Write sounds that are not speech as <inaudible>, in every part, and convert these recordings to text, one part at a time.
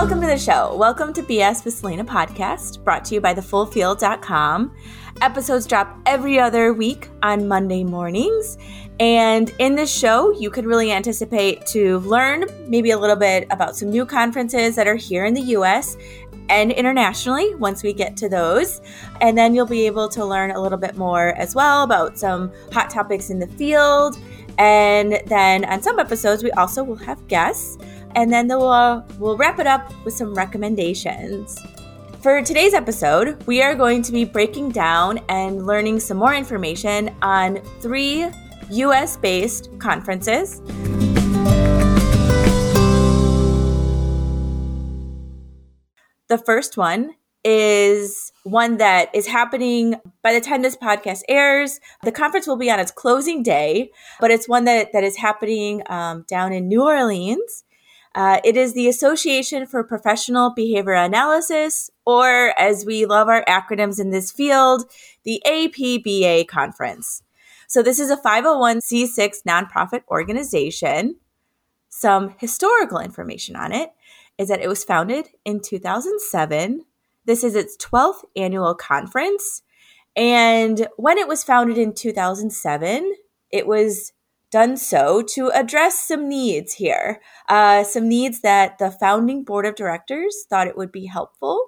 Welcome to the show. Welcome to BS with Salena podcast, brought to you by thefullfield.com. Episodes drop every other week on Monday mornings. And in this show, you can really anticipate to learn maybe a little bit about some new conferences that are here in the US and internationally once we get to those. And then you'll be able to learn a little bit more as well about some hot topics in the field. And then on some episodes, we also will have guests and then we'll, we'll wrap it up with some recommendations. For today's episode, we are going to be breaking down and learning some more information on three US based conferences. The first one is one that is happening by the time this podcast airs. The conference will be on its closing day, but it's one that, that is happening um, down in New Orleans. Uh, it is the Association for Professional Behavior Analysis, or as we love our acronyms in this field, the APBA conference. So, this is a 501c6 nonprofit organization. Some historical information on it is that it was founded in 2007. This is its 12th annual conference. And when it was founded in 2007, it was done so to address some needs here, uh, some needs that the founding board of directors thought it would be helpful.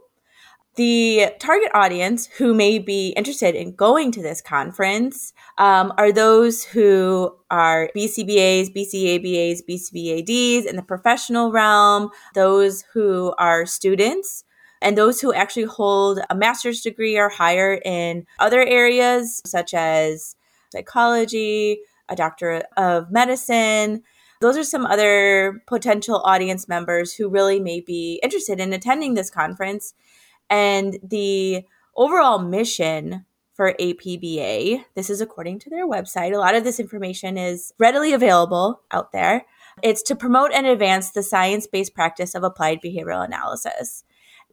The target audience who may be interested in going to this conference um, are those who are BCBAs, BCABAs, BCBADs in the professional realm, those who are students, and those who actually hold a master's degree or higher in other areas such as psychology, a doctor of medicine. Those are some other potential audience members who really may be interested in attending this conference. And the overall mission for APBA, this is according to their website. A lot of this information is readily available out there. It's to promote and advance the science based practice of applied behavioral analysis.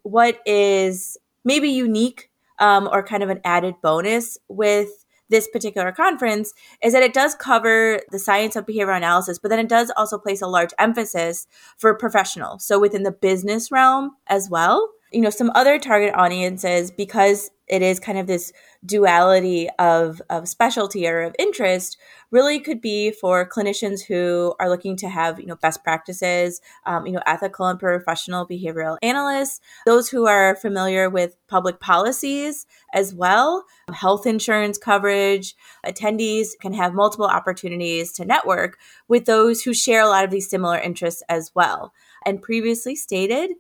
What is maybe unique um, or kind of an added bonus with this particular conference is that it does cover the science of behavioral analysis, but then it does also place a large emphasis for professional. So within the business realm as well. You know, some other target audiences, because it is kind of this duality of, of specialty or of interest really could be for clinicians who are looking to have you know best practices um, you know ethical and professional behavioral analysts those who are familiar with public policies as well health insurance coverage attendees can have multiple opportunities to network with those who share a lot of these similar interests as well. And previously stated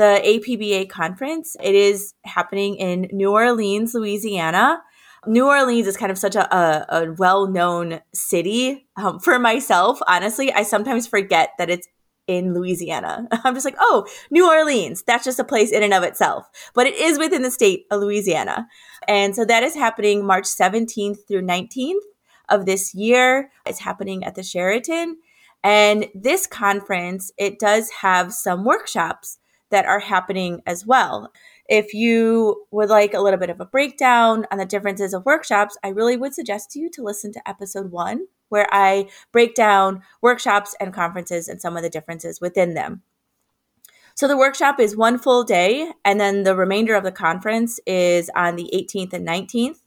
the APBA conference. It is happening in New Orleans, Louisiana. New Orleans is kind of such a, a, a well known city um, for myself. Honestly, I sometimes forget that it's in Louisiana. <laughs> I'm just like, oh, New Orleans. That's just a place in and of itself. But it is within the state of Louisiana. And so that is happening March 17th through 19th of this year. It's happening at the Sheraton. And this conference, it does have some workshops that are happening as well. If you would like a little bit of a breakdown on the differences of workshops, I really would suggest you to listen to episode one, where I break down workshops and conferences and some of the differences within them. So the workshop is one full day, and then the remainder of the conference is on the 18th and 19th.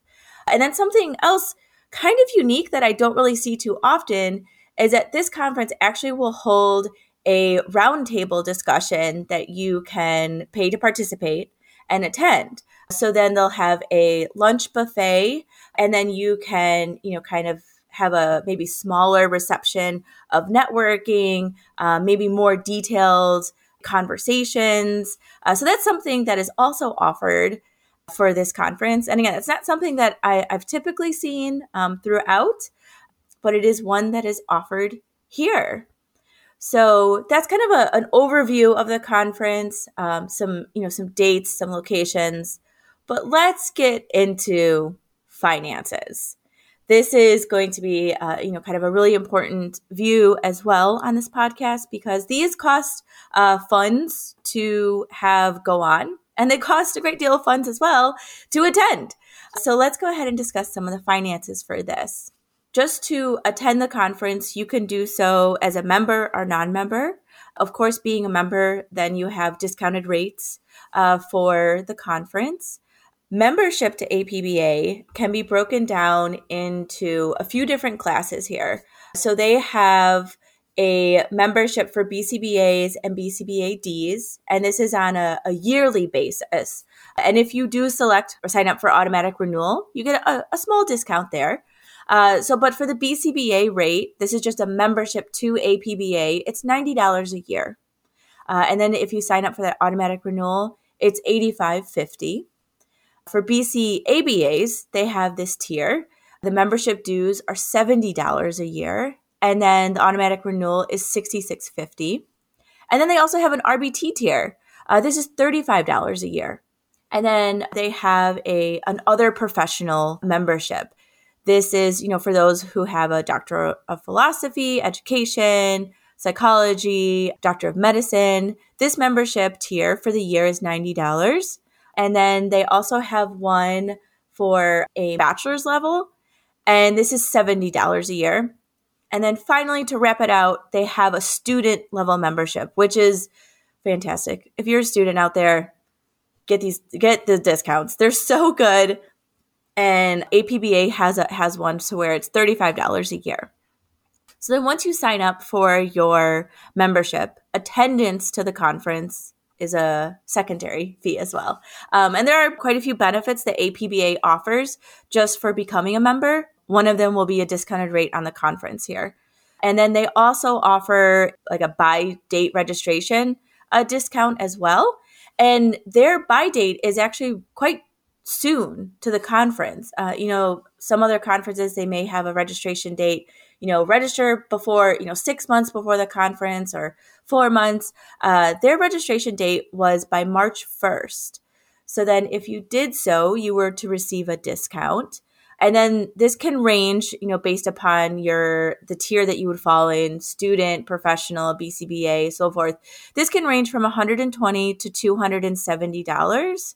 And then something else kind of unique that I don't really see too often is that this conference actually will hold a roundtable discussion that you can pay to participate and attend. So then they'll have a lunch buffet, and then you can, you know, kind of have a maybe smaller reception of networking, uh, maybe more detailed conversations. Uh, so that's something that is also offered for this conference. And again, it's not something that I, have typically seen um, throughout, but it is one that is offered here. So that's kind of a, an overview of the conference, um, some you know some dates, some locations. But let's get into finances. This is going to be uh, you know kind of a really important view as well on this podcast because these cost uh, funds to have go on, and they cost a great deal of funds as well to attend. So let's go ahead and discuss some of the finances for this just to attend the conference, you can do so as a member or non member. Of course, being a member, then you have discounted rates uh, for the conference. Membership to APBA can be broken down into a few different classes here. So they have a membership for BCBAs and BCBADs, and this is on a, a, yearly basis. And if you do select or sign up for automatic renewal, you get a, a small discount there. Uh, so, but for the BCBA rate, this is just a membership to APBA. It's ninety dollars a year, uh, and then if you sign up for that automatic renewal, it's eighty five fifty. For BCABAs, they have this tier. The membership dues are seventy dollars a year, and then the automatic renewal is sixty six fifty. And then they also have an RBT tier. Uh, this is thirty five dollars a year. And then they have a an other professional membership. This is, you know, for those who have a doctor of philosophy, education, psychology, doctor of medicine. This membership tier for the year is $90. And then they also have one for a bachelor's level, and this is $70 a year. And then finally, to wrap it out, they have a student level membership, which is fantastic. If you're a student out there, get these get the discounts. They're so good and APBA has a, has one to where it's $35 a year. So then once you sign up for your membership, attendance to the conference is a secondary fee as well. Um, and there are quite a few benefits that APBA offers just for becoming a member. One of them will be a discounted rate on the conference here. And then they also offer like a by date registration a discount as well. And their by date is actually quite soon to the conference. Uh, you know, some other conferences, they may have a registration date, you know, register before, you know, six months before the conference or four months. Uh, their registration date was by March 1st. So then if you did so, you were to receive a discount. And then this can range, you know, based upon your the tier that you would fall in, student, professional, BCBA, so forth. This can range from 120 to 270 dollars.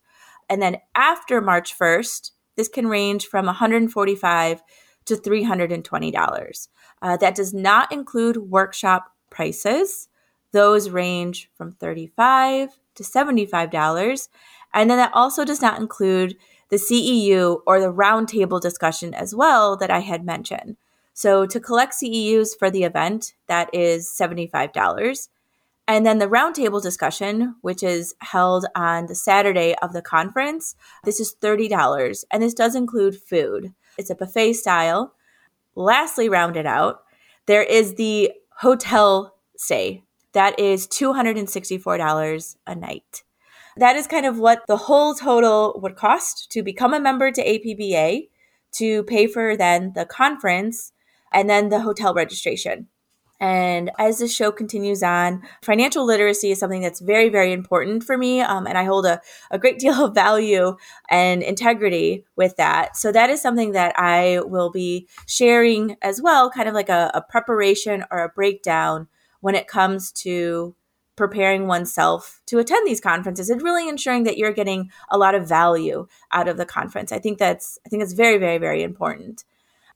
And then after March 1st, this can range from 145 to $320. Uh, that does not include workshop prices. Those range from 35 to $75. And then that also does not include the CEU or the roundtable discussion as well that I had mentioned. So to collect CEUs for the event, that is $75. And then the roundtable discussion, which is held on the Saturday of the conference, this is $30. And this does include food. It's a buffet style. Lastly, rounded out, there is the hotel stay. That is $264 a night. That is kind of what the whole total would cost to become a member to APBA, to pay for then the conference, and then the hotel registration. And as the show continues on, financial literacy is something that's very, very important for me. Um, and I hold a, a great <laughs> deal of value and integrity with that. So that is something that I will be sharing as well, kind of like a, a preparation or a breakdown when it comes to preparing oneself to attend these conferences and really ensuring that you're getting a lot of value out of the conference. I think that's I think it's very, very, very important.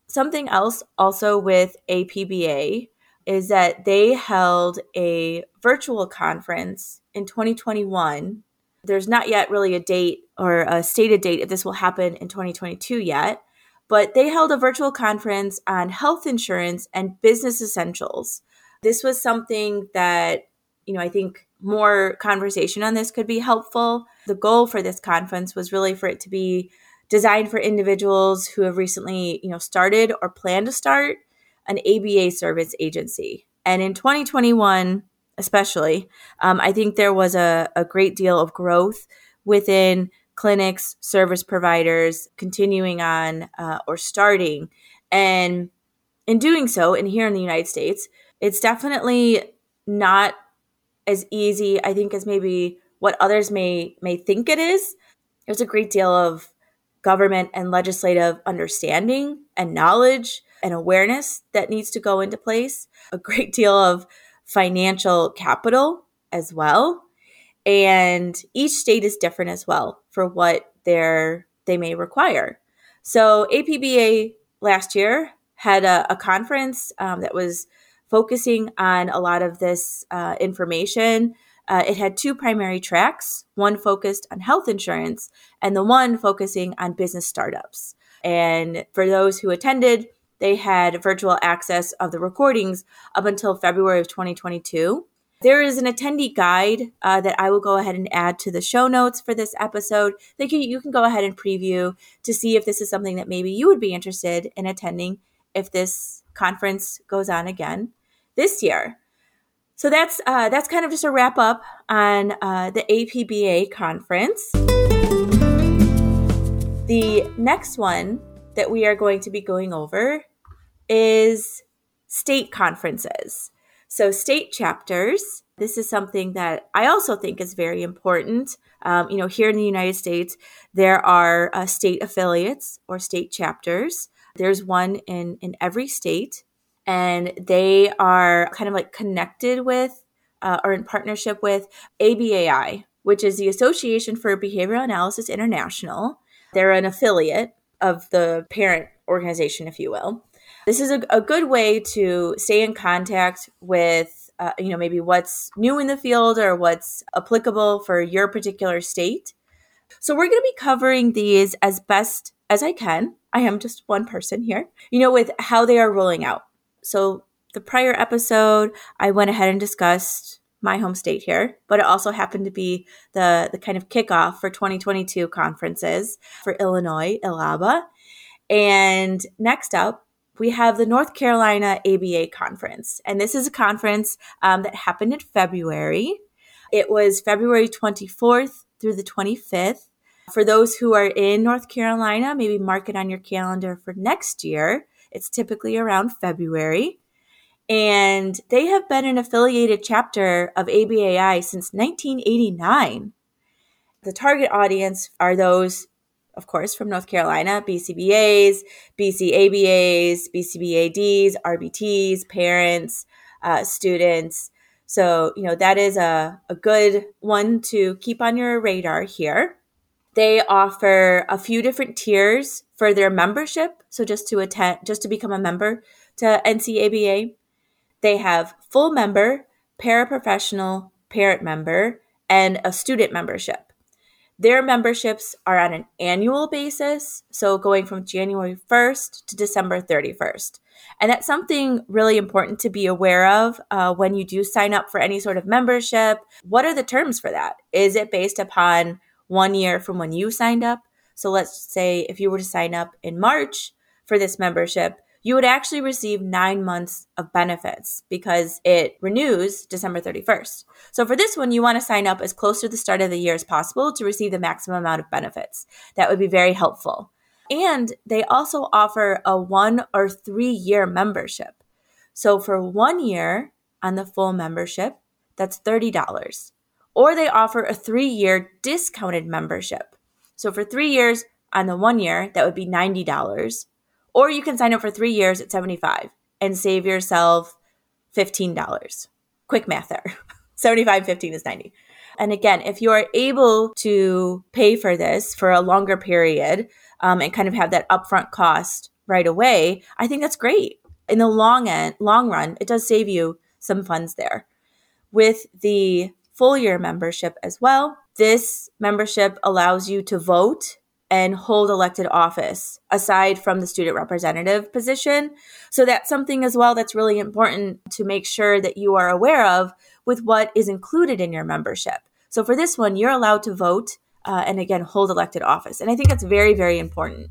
Something else also with APBA is that they held a virtual conference in 2021. There's not yet really a date or a stated date if this will happen in 2022 yet, but they held a virtual conference on health insurance and business essentials. This was something that, you know, I think more conversation on this could be helpful. The goal for this conference was really for it to be designed for individuals who have recently, you know, started or plan to start an ABA service agency. And in 2021, especially, um, I think there was a, a great deal of growth within clinics, service providers continuing on uh, or starting. And in doing so, and here in the United States, it's definitely not as easy, I think, as maybe what others may may think it is. There's a great deal of government and legislative understanding and knowledge and awareness that needs to go into place, a great <laughs> deal of financial capital as well. And each state is different as well for what they're, they may require. So APBA last year had a, a conference um, that was focusing on a lot of this uh, information. Uh, it had two primary tracks one focused on health insurance, and the one focusing on business startups. And for those who attended, they had virtual access of the recordings up until February of 2022. There is an attendee guide uh, that I will go ahead and add to the show notes for this episode that you, can go ahead and preview to see if this is something that maybe you would be interested in attending if this conference goes on again this year. So that's uh, that's kind of just a wrap up on uh, the APBA conference. The next one that we are going to be going over is state conferences. So, state chapters, this is something that I also think is very important. Um, you know, here in the United States, there are uh, state affiliates or state chapters. There's one in, in every state, and they are kind of like connected with uh, or in partnership with ABAI, which is the Association for Behavioral Analysis International. They're an affiliate of the parent organization, if you will. This is a, a good way to stay in contact with, uh, you know, maybe what's new in the field or what's applicable for your particular state. So we're going to be covering these as best as I can. I am just one person here, you know, with how they are rolling out. So the prior episode, I went ahead and discussed my home state here, but it also happened to be the, the kind of kickoff for 2022 conferences for Illinois, ILABA. And next up, we have the North Carolina ABA conference. And this is a conference um, that happened in February. It was February 24th through the 25th. For those who are in North Carolina, maybe mark it on your calendar for next year. It's typically around February. And they have been an affiliated chapter of ABAI since 1989. The target audience are those of course, from North Carolina, BCBAs, BCABAs, BCBADs, RBTs, parents, uh, students. So, you know, that is a, a good one to keep on your radar here. They offer a few different tiers for their membership. So, just to attend, just to become a member to NCABA, they have full member, paraprofessional, parent member, and a student membership. Their memberships are on an annual basis, so going from January 1st to December 31st. And that's something really important to be aware of uh, when you do sign up for any sort of membership. What are the terms for that? Is it based upon one year from when you signed up? So let's say if you were to sign up in March for this membership, you would actually receive nine months of benefits because it renews December 31st. So for this one, you want to sign up as close to the start of the year as possible to receive the maximum amount of benefits. That would be very helpful. And they also offer a one or three year membership. So for one year on the full membership, that's $30. Or they offer a three year discounted membership. So for three years on the one year, that would be $90. Or you can sign up for three years at 75 and save yourself $15. Quick math there. <laughs> 75, 15 is 90. And again, if you are able to pay for this for a longer period um, and kind of have that upfront cost right away, I think that's great. In the long end, long run, it does save you some funds there. With the full year membership as well, this membership allows you to vote and hold elected office aside from the student representative position. So that's something as well that's really important to make sure that you are aware of with what is included in your membership. So for this one, you're allowed to vote uh, and again hold elected office. And I think that's very, very important.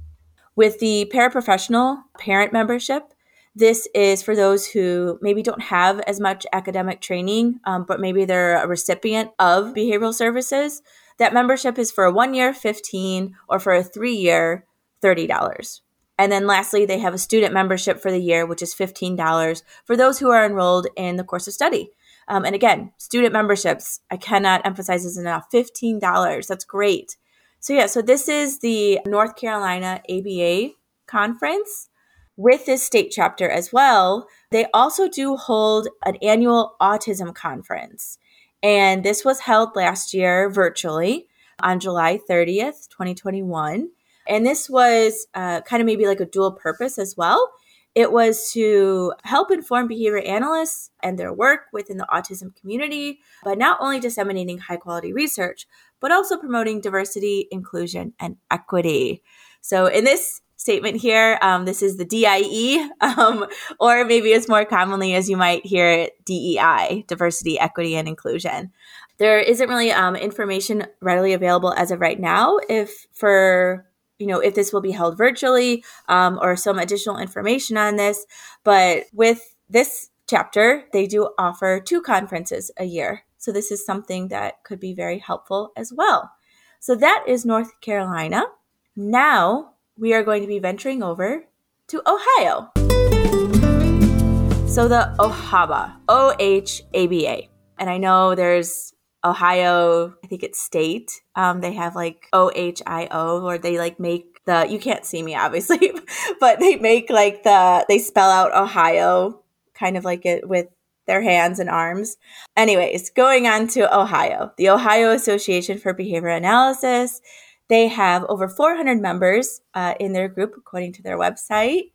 With the paraprofessional parent membership, this is for those who maybe don't have as much academic training, um, but maybe they're a recipient of behavioral services. That membership is for a one year, 15 or for a three year, $30. And then lastly, they have a student membership for the year, which is $15 for those who are enrolled in the course of study. Um, and again, student memberships, I cannot emphasize this enough $15. That's great. So, yeah, so this is the North Carolina ABA conference. With this state chapter as well, they also do hold an annual autism conference. And this was held last year virtually on July 30th, 2021. And this was uh, kind of maybe like a dual purpose as well. It was to help inform behavior analysts and their work within the autism community by not only disseminating high quality research, but also promoting diversity, inclusion, and equity. So, in this statement here, um, this is the DIE, <laughs> um, or maybe it's more commonly as you might hear DEI, diversity, equity, and inclusion. There isn't really um, information readily available as of right now if for you know if this will be held virtually um, or some additional information on this. But with this chapter they do offer two conferences a year. So this is something that could be very helpful as well. So that is north carolina. Now we are going to be venturing over to ohio so the ohaba o-h-a-b-a and i know there's Ohio, I think it's state. Um, they have like O H I O, or they like make the, you can't see me obviously, <laughs> but they make like the, they spell out Ohio kind of like it with their hands and arms. Anyways, going on to Ohio, the Ohio Association for Behavior Analysis. They have over 400 members uh, in their group, according to their website.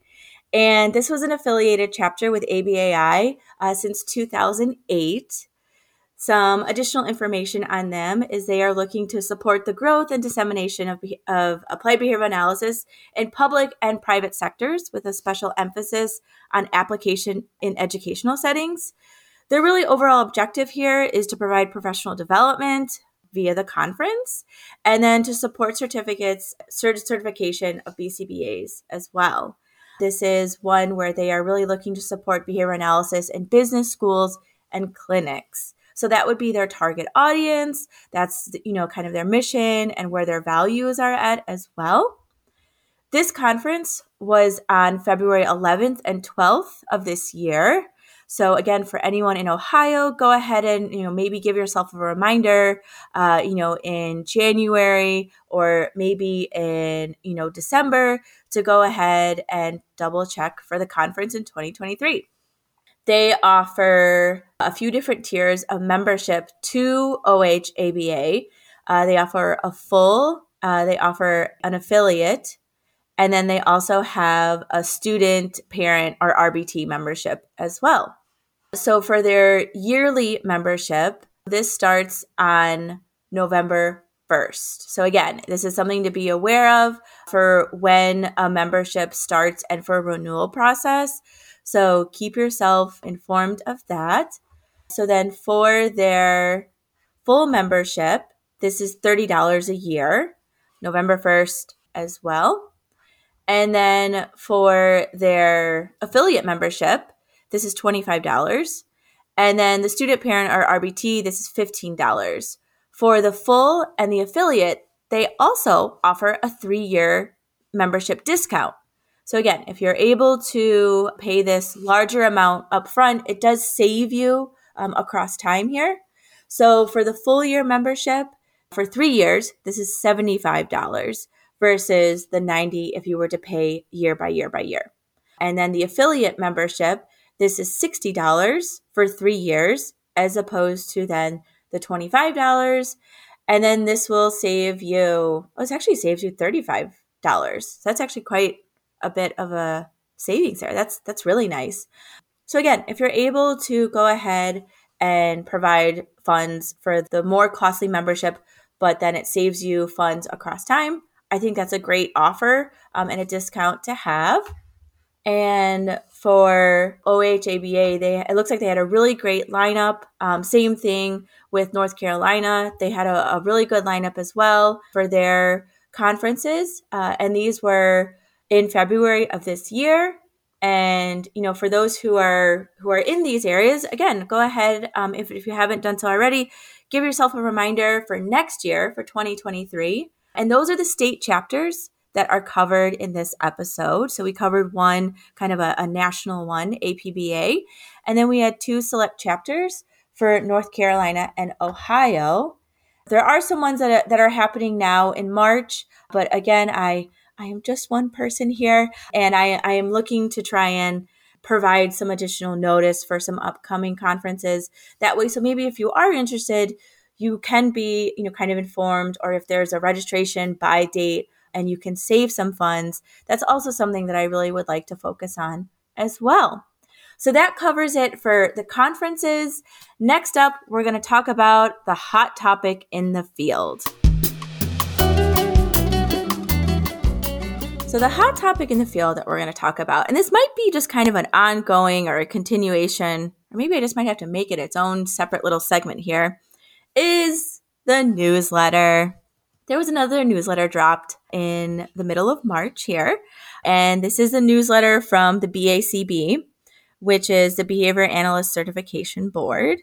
And this was an affiliated chapter with ABAI uh, since 2008. Some additional information on them is they are looking to support the growth and dissemination of, of applied behavior analysis in public and private sectors with a special emphasis on application in educational settings. Their really overall objective here is to provide professional development via the conference and then to support certificates, cert- certification of BCBAs as well. This is one where they are really looking to support behavior analysis in business schools and clinics. So that would be their target audience. That's, you know, kind of their mission and where their values are at as well. This conference was on February 11th and 12th of this year. So again, for anyone in Ohio, go ahead and you know maybe give yourself a reminder, uh, you know, in January or maybe in you know December to go ahead and double check for the conference in 2023. They offer a few different tiers of membership to OHABA. Uh, they offer a full, uh, they offer an affiliate, and then they also have a student, parent, or RBT membership as well. So for their yearly membership, this starts on November 1st. So again, this is something to be aware of for when a membership starts and for a renewal process. So keep yourself informed of that. So then for their full membership, this is $30 a year, November 1st as well. And then for their affiliate membership, this is $25. And then the student parent or RBT, this is $15. For the full and the affiliate, they also offer a three year membership discount. So again, if you're able to pay this larger amount upfront, it does save you um, across time here. So for the full year membership, for three years, this is $75 versus the 90 if you were to pay year by year by year. And then the affiliate membership, this is $60 for three years as opposed to then the $25. And then this will save you, oh, it actually saves you $35. So that's actually quite a bit of a savings there. That's that's really nice. So again, if you're able to go ahead and provide funds for the more costly membership, but then it saves you funds across time, I think that's a great offer um, and a discount to have. And for OHABA, they it looks like they had a really great lineup. Um, same thing with North Carolina; they had a, a, really good lineup as well for their conferences, uh, and these were in February of this year. And you know, for those who are who are in these areas, again, go ahead um, if if you haven't done so already, give yourself a reminder for next year for 2023. And those are the state chapters that are covered in this episode. So we covered one kind of a, a national one, APBA, and then we had two select chapters for North Carolina and Ohio. There are some ones that are, that are happening now in March, but again, I I am just one person here, and I, I am looking to try and provide some additional notice for some upcoming conferences. That way, so maybe if you are interested, you can be, you know, kind of informed, or if there's a registration by date and you can save some funds, that's also something that I really would like to focus on as well. So that covers it for the conferences. Next up, we're going to talk about the hot topic in the field. So, the hot topic in the field that we're going to talk about, and this might be just kind of an ongoing or a continuation, or maybe I just might have to make it its own separate little segment here, is the newsletter. There was another newsletter dropped in the middle of March here, and this is a newsletter from the BACB which is the Behavior Analyst Certification Board.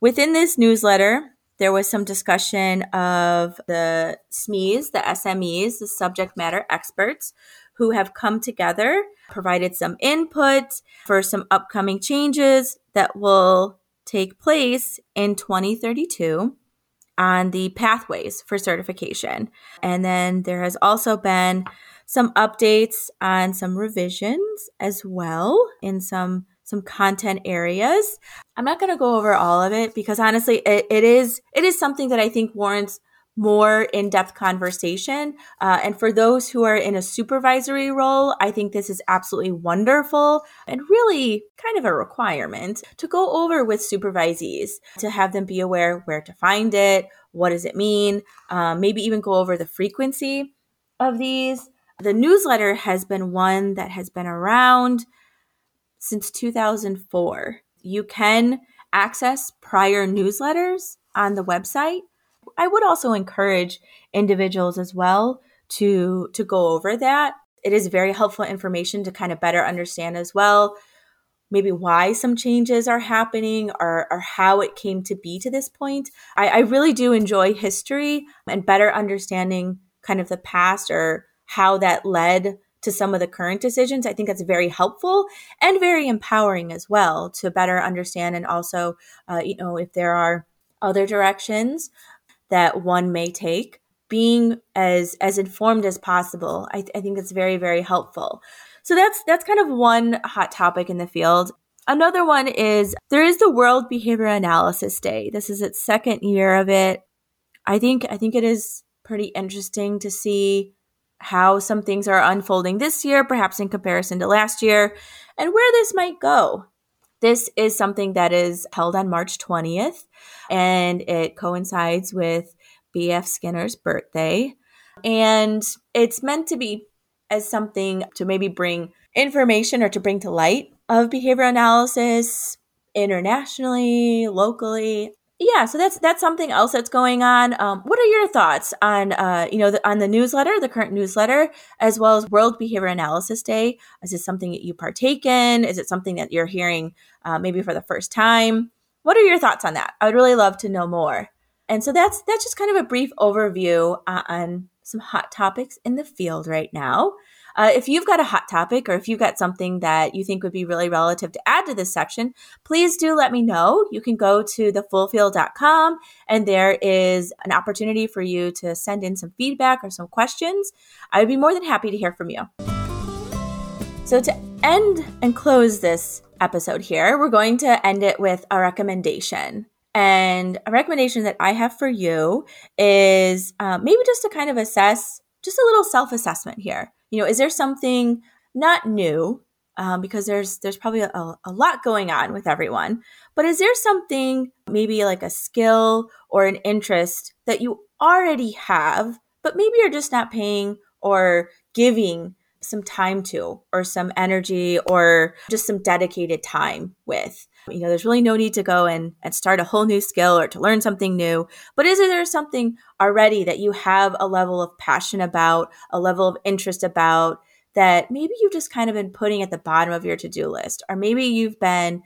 Within this newsletter, there was some discussion of the SMEs, the SMEs, the subject matter experts who have come together, provided some input for some upcoming changes that will take place in 2032 on the pathways for certification. And then there has also been some updates on some revisions as well in some some content areas. I'm not going to go over all of it because honestly, it, it is it is something that I think warrants more in-depth conversation. Uh, and for those who are in a supervisory role, I think this is absolutely wonderful and really kind of a requirement to go over with supervisees to have them be aware where to find it, what does it mean, um, maybe even go over the frequency of these. The newsletter has been one that has been around since 2004. You can access prior newsletters on the website. I would also encourage individuals as well to to go over that. It is very helpful information to kind of better understand as well maybe why some changes are happening or, or how it came to be to this point. I, I really do enjoy history and better understanding kind of the past or how that led to some of the current decisions. I think that's very helpful and very empowering as well to better understand and also, uh, you know, if there are other directions that one may take, being as as informed as possible. I, I think it's very very helpful. So that's that's kind of one hot topic in the field. Another one is there is the World Behavior Analysis Day. This is its second year of it. I think I think it is pretty interesting to see how some things are unfolding this year, perhaps in comparison to last year, and where this might go. This is something that is held on March 20th, and it coincides with B.F. Skinner's birthday. And it's meant to be as something to maybe bring information or to bring to light of behavior analysis internationally, locally, yeah, so that's that's something else that's going on. Um, what are your thoughts on uh, you know the, on the newsletter, the current newsletter, as well as World Behavior Analysis Day? Is it something that you partake in? Is it something that you're hearing uh, maybe for the first time? What are your thoughts on that? I would really love to know more. And so that's that's just kind of a brief overview on some hot topics in the field right now. Uh, if you've got a hot topic or if you've got something that you think would be really relative to add to this section, please do let me know. You can go to thefullfield.com and there is an opportunity for you to send in some feedback or some questions. I would be more than happy to hear from you. So, to end and close this episode here, we're going to end it with a recommendation. And a recommendation that I have for you is uh, maybe just to kind of assess, just a little self assessment here you know, is there something not new? Um, because there's there's probably a, a lot going on with everyone. But is there something maybe like a skill or an interest that you already have, but maybe you're just not paying or giving some time to or some energy or just some dedicated time with. You know, there's really no need to go and, and start a whole new skill or to learn something new. But is there something already that you have a level of passion about, a level of interest about that maybe you've just kind of been putting at the bottom of your to do list? Or maybe you've been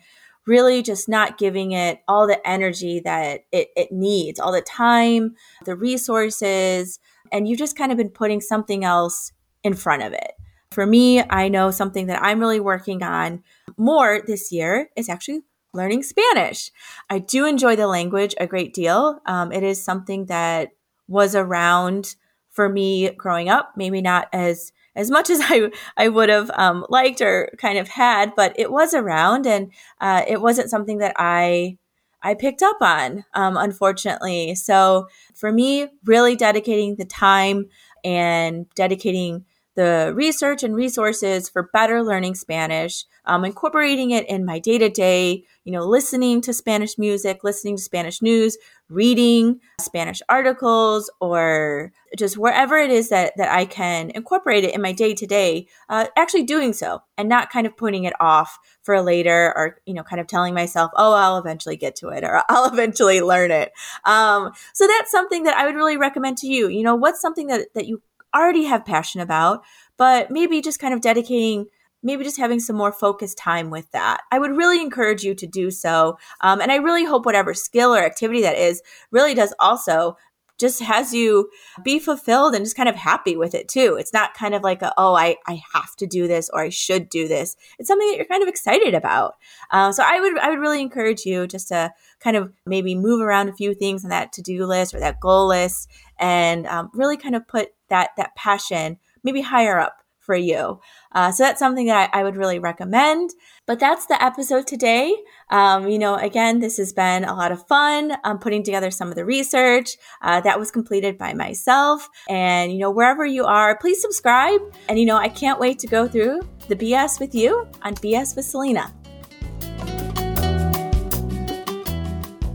really just not giving it all the energy that it, it needs, all the time, the resources, and you've just kind of been putting something else in front of it. For me, I know something that I'm really working on more this year is actually learning Spanish. I do enjoy the language a great deal. Um, it is something that was around for me growing up, maybe not as as much <laughs> as I I would have um, liked or kind of had, but it was around, and uh, it wasn't something that I I picked up on, um, unfortunately. So for me, really dedicating the time and dedicating the research and resources for better learning Spanish, um, incorporating it in my day to day, you know, listening to Spanish music, listening to Spanish news, reading Spanish articles, or just wherever it is that, that I can incorporate it in my day to day, actually doing so and not kind of putting it off for later or, you know, kind of telling myself, oh, I'll eventually get to it or <laughs> I'll eventually learn it. Um, so that's something that I would really recommend to you. You know, what's something that, that you already have passion about, but maybe just kind of dedicating maybe just having some more focused time with that. I would really encourage you to do so. Um, and I really hope whatever skill or activity that is really does also just has you be fulfilled and just kind of happy with it too. It's not kind of like, a, oh, I, I have to do this or I should do this. It's something that you're kind of excited about. Uh, so I would I would really encourage you just to kind of maybe move around a few things on that to do list or that goal list and um, really kind of put that that passion maybe higher up for you. Uh, so that's something that I, I, would really recommend. But that's the episode today. Um, you know, again, this has been a lot of fun. um, putting together some of the research uh, that was completed by myself. And, you know, wherever you are, please subscribe. And, you know, I can't wait to go through the BS with you on BS with Salena.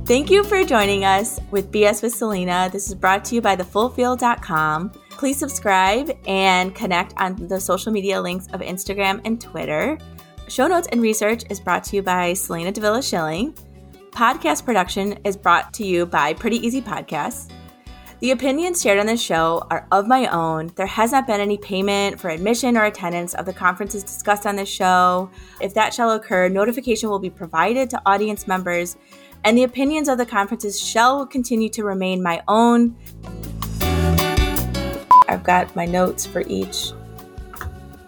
Thank you for joining us with BS with Salena. This is brought to you by thefullfield.com. Please subscribe and connect on the social media links of Instagram and Twitter. Show notes and research is brought to you by Salena Davila Schilling. Podcast production is brought to you by Pretty Easy Podcasts. The opinions shared on this show are of my own. There has not been any payment for admission or attendance of the conferences discussed on this show. If that shall occur, notification will be provided to audience members, and the opinions of the conferences shall continue to remain my own. I've got my notes for each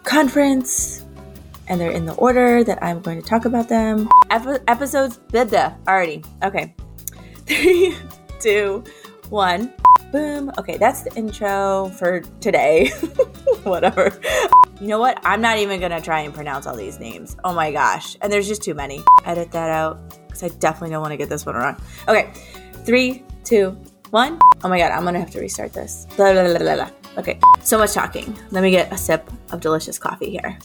conference, and they're in the order that I'm going to talk about them. Ep- episodes, blah, blah, already. Okay. <laughs> Three, two, one. Boom. Okay, that's the intro for today. <laughs> Whatever. You know what? I'm not even gonna try and pronounce all these names. Oh my gosh. And there's just too many. Edit that out because I definitely don't want to get this one wrong. Okay, three, two, one. Oh my god, I'm gonna have to restart this. Blah, blah, blah, okay, so much talking. Let me get a sip of delicious coffee here.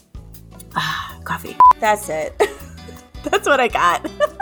Ah, coffee. That's it. <laughs> That's what I got. <laughs>